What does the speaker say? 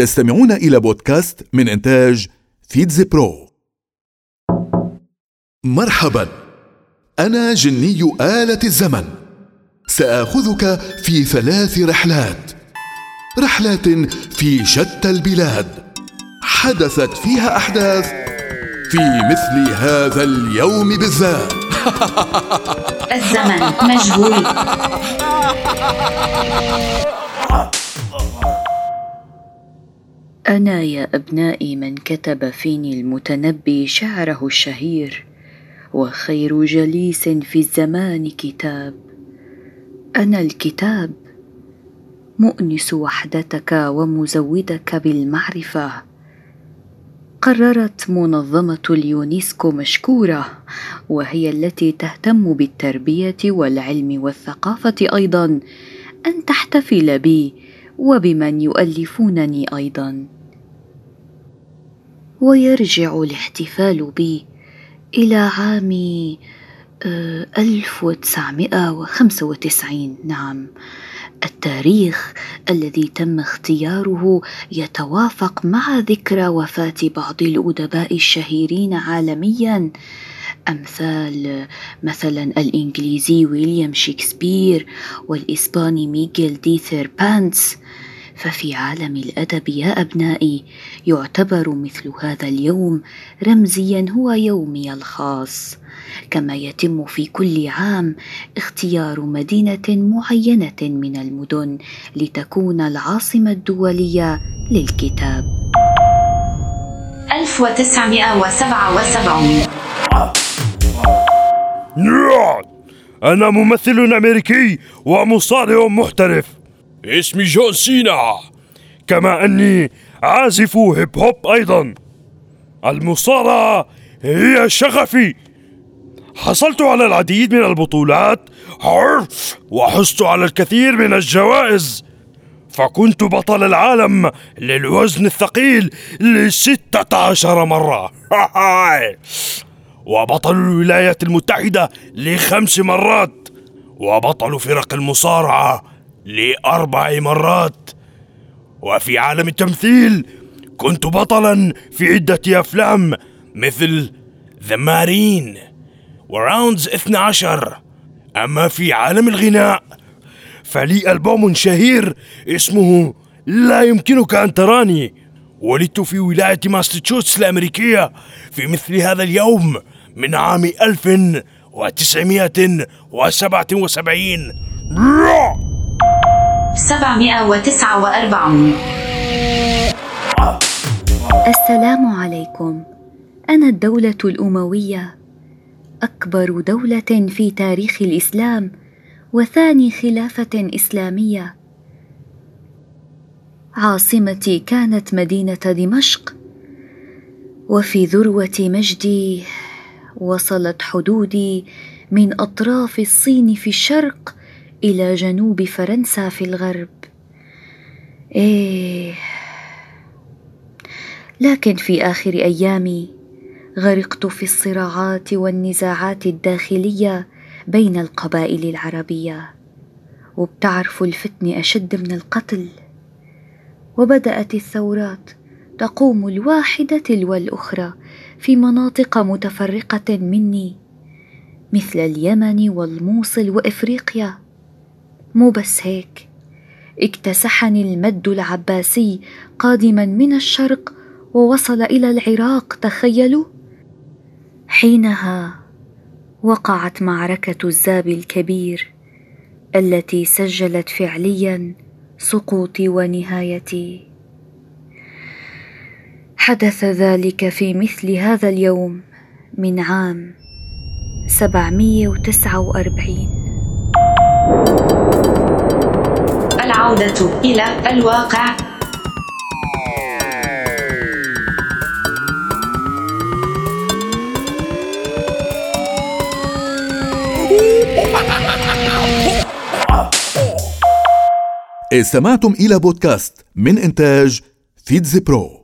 تستمعون إلى بودكاست من إنتاج فيتز برو. مرحبا. أنا جني آلة الزمن. سآخذك في ثلاث رحلات. رحلات في شتى البلاد. حدثت فيها أحداث في مثل هذا اليوم بالذات. الزمن مجهول أنا يا أبنائي من كتب فيني المتنبي شعره الشهير وخير جليس في الزمان كتاب. أنا الكتاب مؤنس وحدتك ومزودك بالمعرفة. قررت منظمة اليونسكو مشكورة وهي التي تهتم بالتربية والعلم والثقافة أيضا أن تحتفل بي وبمن يؤلفونني أيضا. ويرجع الاحتفال بي إلى عام 1995 نعم التاريخ الذي تم اختياره يتوافق مع ذكرى وفاة بعض الأدباء الشهيرين عالميا. أمثال مثلا الإنجليزي ويليام شكسبير والإسباني ميغيل دي ثيربانتس ففي عالم الأدب يا أبنائي يعتبر مثل هذا اليوم رمزيا هو يومي الخاص. كما يتم في كل عام اختيار مدينة معينة من المدن لتكون العاصمة الدولية للكتاب. 1977 أنا ممثل أمريكي ومصارع محترف. اسمي جون سينا. كما أني عازف هيب هوب أيضا. المصارعة هي شغفي. حصلت على العديد من البطولات وحزت على الكثير من الجوائز. فكنت بطل العالم للوزن الثقيل لستة عشر مرة. وبطل الولايات المتحدة لخمس مرات. وبطل فرق المصارعة لأربع مرات. وفي عالم التمثيل كنت بطلا في عدة أفلام مثل ذا مارين وراوندز 12 أما في عالم الغناء فلي ألبوم شهير اسمه لا يمكنك أن تراني ولدت في ولاية ماساتشوستس الأمريكية في مثل هذا اليوم من عام 1977 749 السلام عليكم. أنا الدولة الأموية أكبر دولة في تاريخ الإسلام وثاني خلافة إسلامية. عاصمتي كانت مدينة دمشق وفي ذروة مجدي وصلت حدودي من أطراف الصين في الشرق إلى جنوب فرنسا في الغرب. إيه. لكن في آخر أيامي غرقت في الصراعات والنزاعات الداخلية بين القبائل العربية وبتعرفوا الفتنه أشد من القتل. وبدأت الثورات تقوم الواحدة تلو الاخرى في مناطق متفرقة مني مثل اليمن والموصل وإفريقيا. مو بس هيك. اكتسحني المد العباسي قادما من الشرق ووصل إلى العراق تخيلوا. حينها وقعت معركة الزاب الكبير التي سجلت فعليا سقوطي ونهايتي. حدث ذلك في مثل هذا اليوم من عام 749 العودة إلى الواقع. استمعتم إلى بودكاست من إنتاج فيتز برو